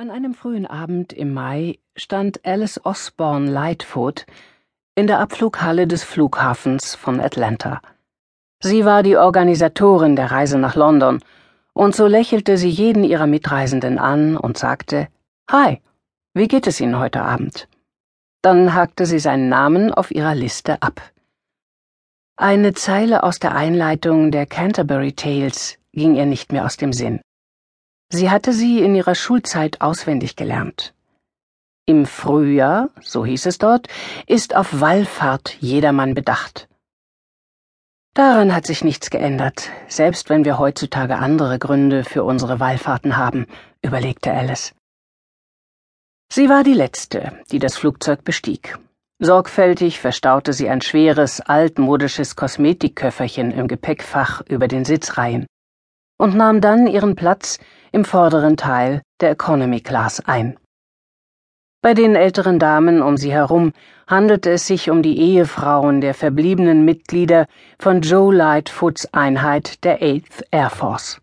An einem frühen Abend im Mai stand Alice Osborne Lightfoot in der Abflughalle des Flughafens von Atlanta. Sie war die Organisatorin der Reise nach London, und so lächelte sie jeden ihrer Mitreisenden an und sagte Hi, wie geht es Ihnen heute Abend? Dann hakte sie seinen Namen auf ihrer Liste ab. Eine Zeile aus der Einleitung der Canterbury Tales ging ihr nicht mehr aus dem Sinn. Sie hatte sie in ihrer Schulzeit auswendig gelernt. Im Frühjahr, so hieß es dort, ist auf Wallfahrt jedermann bedacht. Daran hat sich nichts geändert, selbst wenn wir heutzutage andere Gründe für unsere Wallfahrten haben, überlegte Alice. Sie war die Letzte, die das Flugzeug bestieg. Sorgfältig verstaute sie ein schweres, altmodisches Kosmetikköfferchen im Gepäckfach über den Sitzreihen und nahm dann ihren Platz im vorderen Teil der Economy Class ein. Bei den älteren Damen um sie herum handelte es sich um die Ehefrauen der verbliebenen Mitglieder von Joe Lightfoots Einheit der 8th Air Force.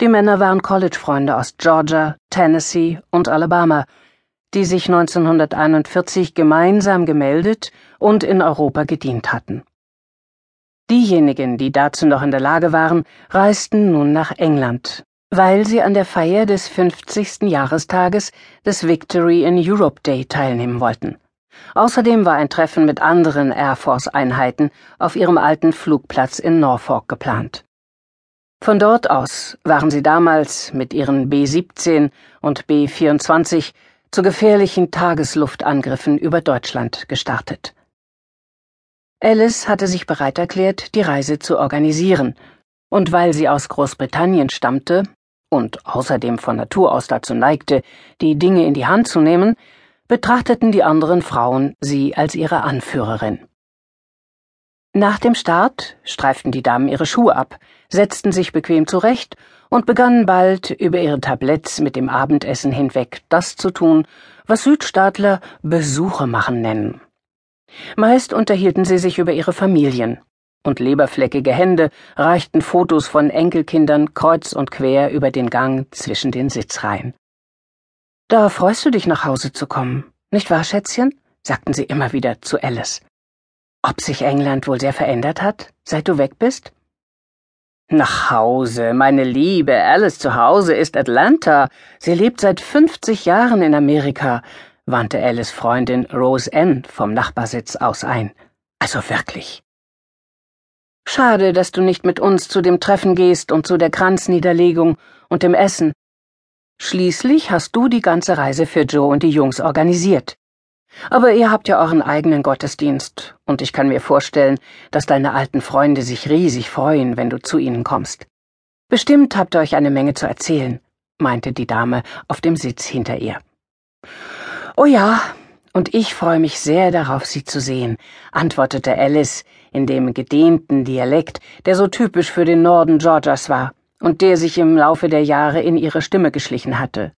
Die Männer waren Collegefreunde aus Georgia, Tennessee und Alabama, die sich 1941 gemeinsam gemeldet und in Europa gedient hatten. Diejenigen, die dazu noch in der Lage waren, reisten nun nach England, weil sie an der Feier des 50. Jahrestages des Victory in Europe Day teilnehmen wollten. Außerdem war ein Treffen mit anderen Air Force-Einheiten auf ihrem alten Flugplatz in Norfolk geplant. Von dort aus waren sie damals mit ihren B-17 und B-24 zu gefährlichen Tagesluftangriffen über Deutschland gestartet. Alice hatte sich bereit erklärt, die Reise zu organisieren, und weil sie aus Großbritannien stammte und außerdem von Natur aus dazu neigte, die Dinge in die Hand zu nehmen, betrachteten die anderen Frauen sie als ihre Anführerin. Nach dem Start streiften die Damen ihre Schuhe ab, setzten sich bequem zurecht und begannen bald über ihre Tabletts mit dem Abendessen hinweg das zu tun, was Südstaatler Besuche machen nennen. Meist unterhielten sie sich über ihre Familien, und leberfleckige Hände reichten Fotos von Enkelkindern kreuz und quer über den Gang zwischen den Sitzreihen. Da freust du dich nach Hause zu kommen, nicht wahr, Schätzchen? sagten sie immer wieder zu Alice. Ob sich England wohl sehr verändert hat, seit du weg bist? Nach Hause, meine Liebe, Alice zu Hause ist Atlanta. Sie lebt seit fünfzig Jahren in Amerika wandte Alice Freundin Rose Ann vom Nachbarsitz aus ein. Also wirklich. Schade, dass du nicht mit uns zu dem Treffen gehst und zu der Kranzniederlegung und dem Essen. Schließlich hast du die ganze Reise für Joe und die Jungs organisiert. Aber ihr habt ja euren eigenen Gottesdienst, und ich kann mir vorstellen, dass deine alten Freunde sich riesig freuen, wenn du zu ihnen kommst. Bestimmt habt ihr euch eine Menge zu erzählen, meinte die Dame auf dem Sitz hinter ihr. Oh ja, und ich freue mich sehr darauf, Sie zu sehen, antwortete Alice in dem gedehnten Dialekt, der so typisch für den Norden Georgias war und der sich im Laufe der Jahre in ihre Stimme geschlichen hatte.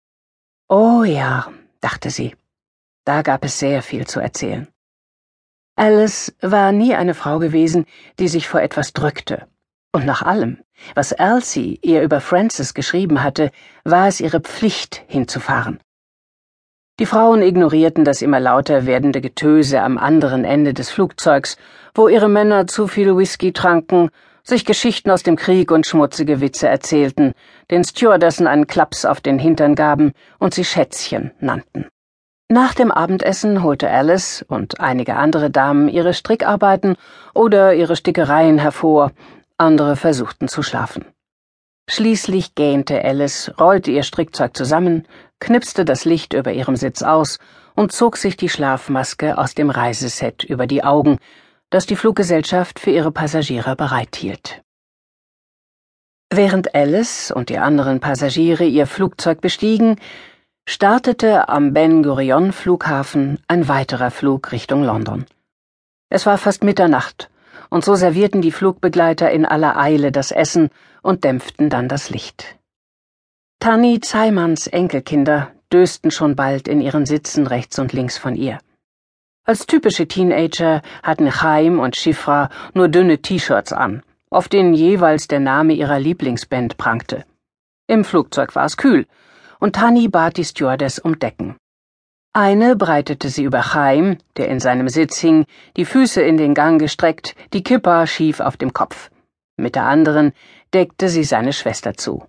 Oh ja, dachte sie, da gab es sehr viel zu erzählen. Alice war nie eine Frau gewesen, die sich vor etwas drückte. Und nach allem, was Elsie ihr über Francis geschrieben hatte, war es ihre Pflicht, hinzufahren. Die Frauen ignorierten das immer lauter werdende Getöse am anderen Ende des Flugzeugs, wo ihre Männer zu viel Whisky tranken, sich Geschichten aus dem Krieg und schmutzige Witze erzählten, den Stewardessen einen Klaps auf den Hintern gaben und sie Schätzchen nannten. Nach dem Abendessen holte Alice und einige andere Damen ihre Strickarbeiten oder ihre Stickereien hervor, andere versuchten zu schlafen. Schließlich gähnte Alice, rollte ihr Strickzeug zusammen, knipste das Licht über ihrem Sitz aus und zog sich die Schlafmaske aus dem Reiseset über die Augen, das die Fluggesellschaft für ihre Passagiere bereithielt. Während Alice und die anderen Passagiere ihr Flugzeug bestiegen, startete am Ben Gurion Flughafen ein weiterer Flug Richtung London. Es war fast Mitternacht, und so servierten die Flugbegleiter in aller Eile das Essen und dämpften dann das Licht. Tanni Zeimanns Enkelkinder dösten schon bald in ihren Sitzen rechts und links von ihr. Als typische Teenager hatten Chaim und Shifra nur dünne T-Shirts an, auf denen jeweils der Name ihrer Lieblingsband prangte. Im Flugzeug war es kühl, und Tani bat die Stewardess um Decken. Eine breitete sie über Chaim, der in seinem Sitz hing, die Füße in den Gang gestreckt, die Kippa schief auf dem Kopf. Mit der anderen deckte sie seine Schwester zu.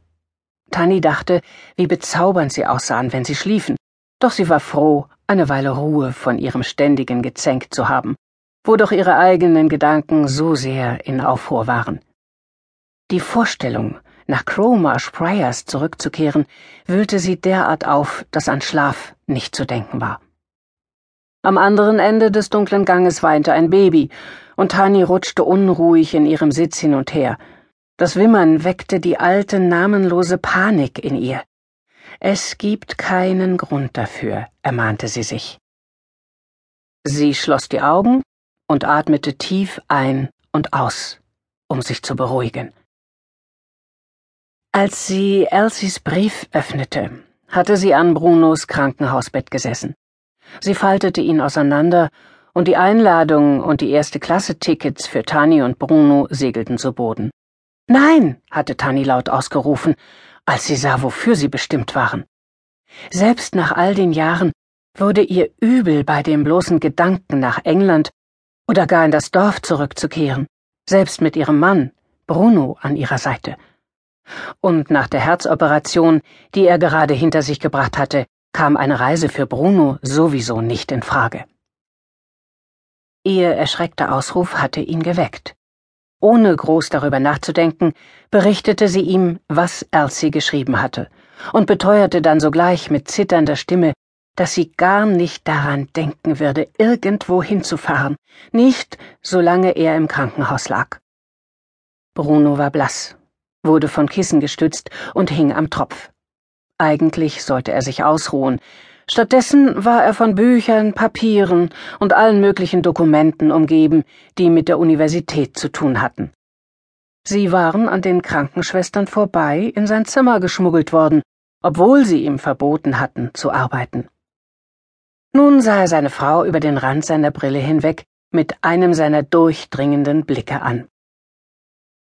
Tani dachte, wie bezaubernd sie aussahen, wenn sie schliefen, doch sie war froh, eine Weile Ruhe von ihrem ständigen Gezänk zu haben, wo doch ihre eigenen Gedanken so sehr in Aufruhr waren. Die Vorstellung, nach Cromarsh Priors zurückzukehren, wühlte sie derart auf, dass an Schlaf nicht zu denken war. Am anderen Ende des dunklen Ganges weinte ein Baby, und Tani rutschte unruhig in ihrem Sitz hin und her. Das Wimmern weckte die alte, namenlose Panik in ihr. Es gibt keinen Grund dafür, ermahnte sie sich. Sie schloss die Augen und atmete tief ein und aus, um sich zu beruhigen. Als sie Elsies Brief öffnete, hatte sie an Brunos Krankenhausbett gesessen. Sie faltete ihn auseinander, und die Einladung und die erste Klasse Tickets für Tani und Bruno segelten zu Boden. Nein, hatte Tani laut ausgerufen, als sie sah, wofür sie bestimmt waren. Selbst nach all den Jahren wurde ihr übel bei dem bloßen Gedanken nach England oder gar in das Dorf zurückzukehren, selbst mit ihrem Mann, Bruno, an ihrer Seite. Und nach der Herzoperation, die er gerade hinter sich gebracht hatte, kam eine Reise für Bruno sowieso nicht in Frage. Ihr erschreckter Ausruf hatte ihn geweckt. Ohne groß darüber nachzudenken, berichtete sie ihm, was Elsie geschrieben hatte, und beteuerte dann sogleich mit zitternder Stimme, dass sie gar nicht daran denken würde, irgendwo hinzufahren, nicht solange er im Krankenhaus lag. Bruno war blass wurde von Kissen gestützt und hing am Tropf. Eigentlich sollte er sich ausruhen, stattdessen war er von Büchern, Papieren und allen möglichen Dokumenten umgeben, die mit der Universität zu tun hatten. Sie waren an den Krankenschwestern vorbei in sein Zimmer geschmuggelt worden, obwohl sie ihm verboten hatten zu arbeiten. Nun sah er seine Frau über den Rand seiner Brille hinweg mit einem seiner durchdringenden Blicke an.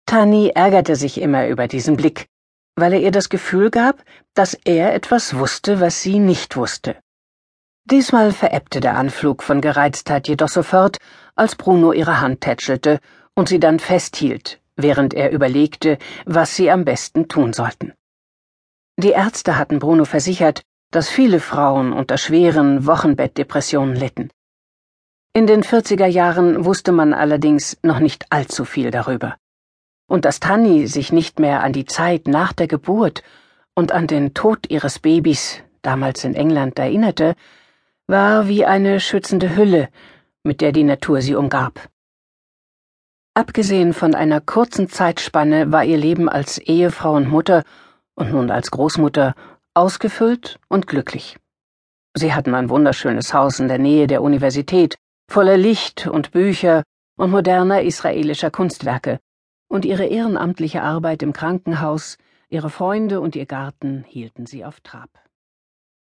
Tani ärgerte sich immer über diesen Blick, weil er ihr das Gefühl gab, dass er etwas wusste, was sie nicht wusste. Diesmal verebbte der Anflug von Gereiztheit jedoch sofort, als Bruno ihre Hand tätschelte und sie dann festhielt, während er überlegte, was sie am besten tun sollten. Die Ärzte hatten Bruno versichert, dass viele Frauen unter schweren Wochenbettdepressionen litten. In den 40er Jahren wusste man allerdings noch nicht allzu viel darüber und dass Tanni sich nicht mehr an die Zeit nach der Geburt und an den Tod ihres Babys damals in England erinnerte, war wie eine schützende Hülle, mit der die Natur sie umgab. Abgesehen von einer kurzen Zeitspanne war ihr Leben als Ehefrau und Mutter und nun als Großmutter ausgefüllt und glücklich. Sie hatten ein wunderschönes Haus in der Nähe der Universität, voller Licht und Bücher und moderner israelischer Kunstwerke, und ihre ehrenamtliche Arbeit im Krankenhaus, ihre Freunde und ihr Garten hielten sie auf Trab.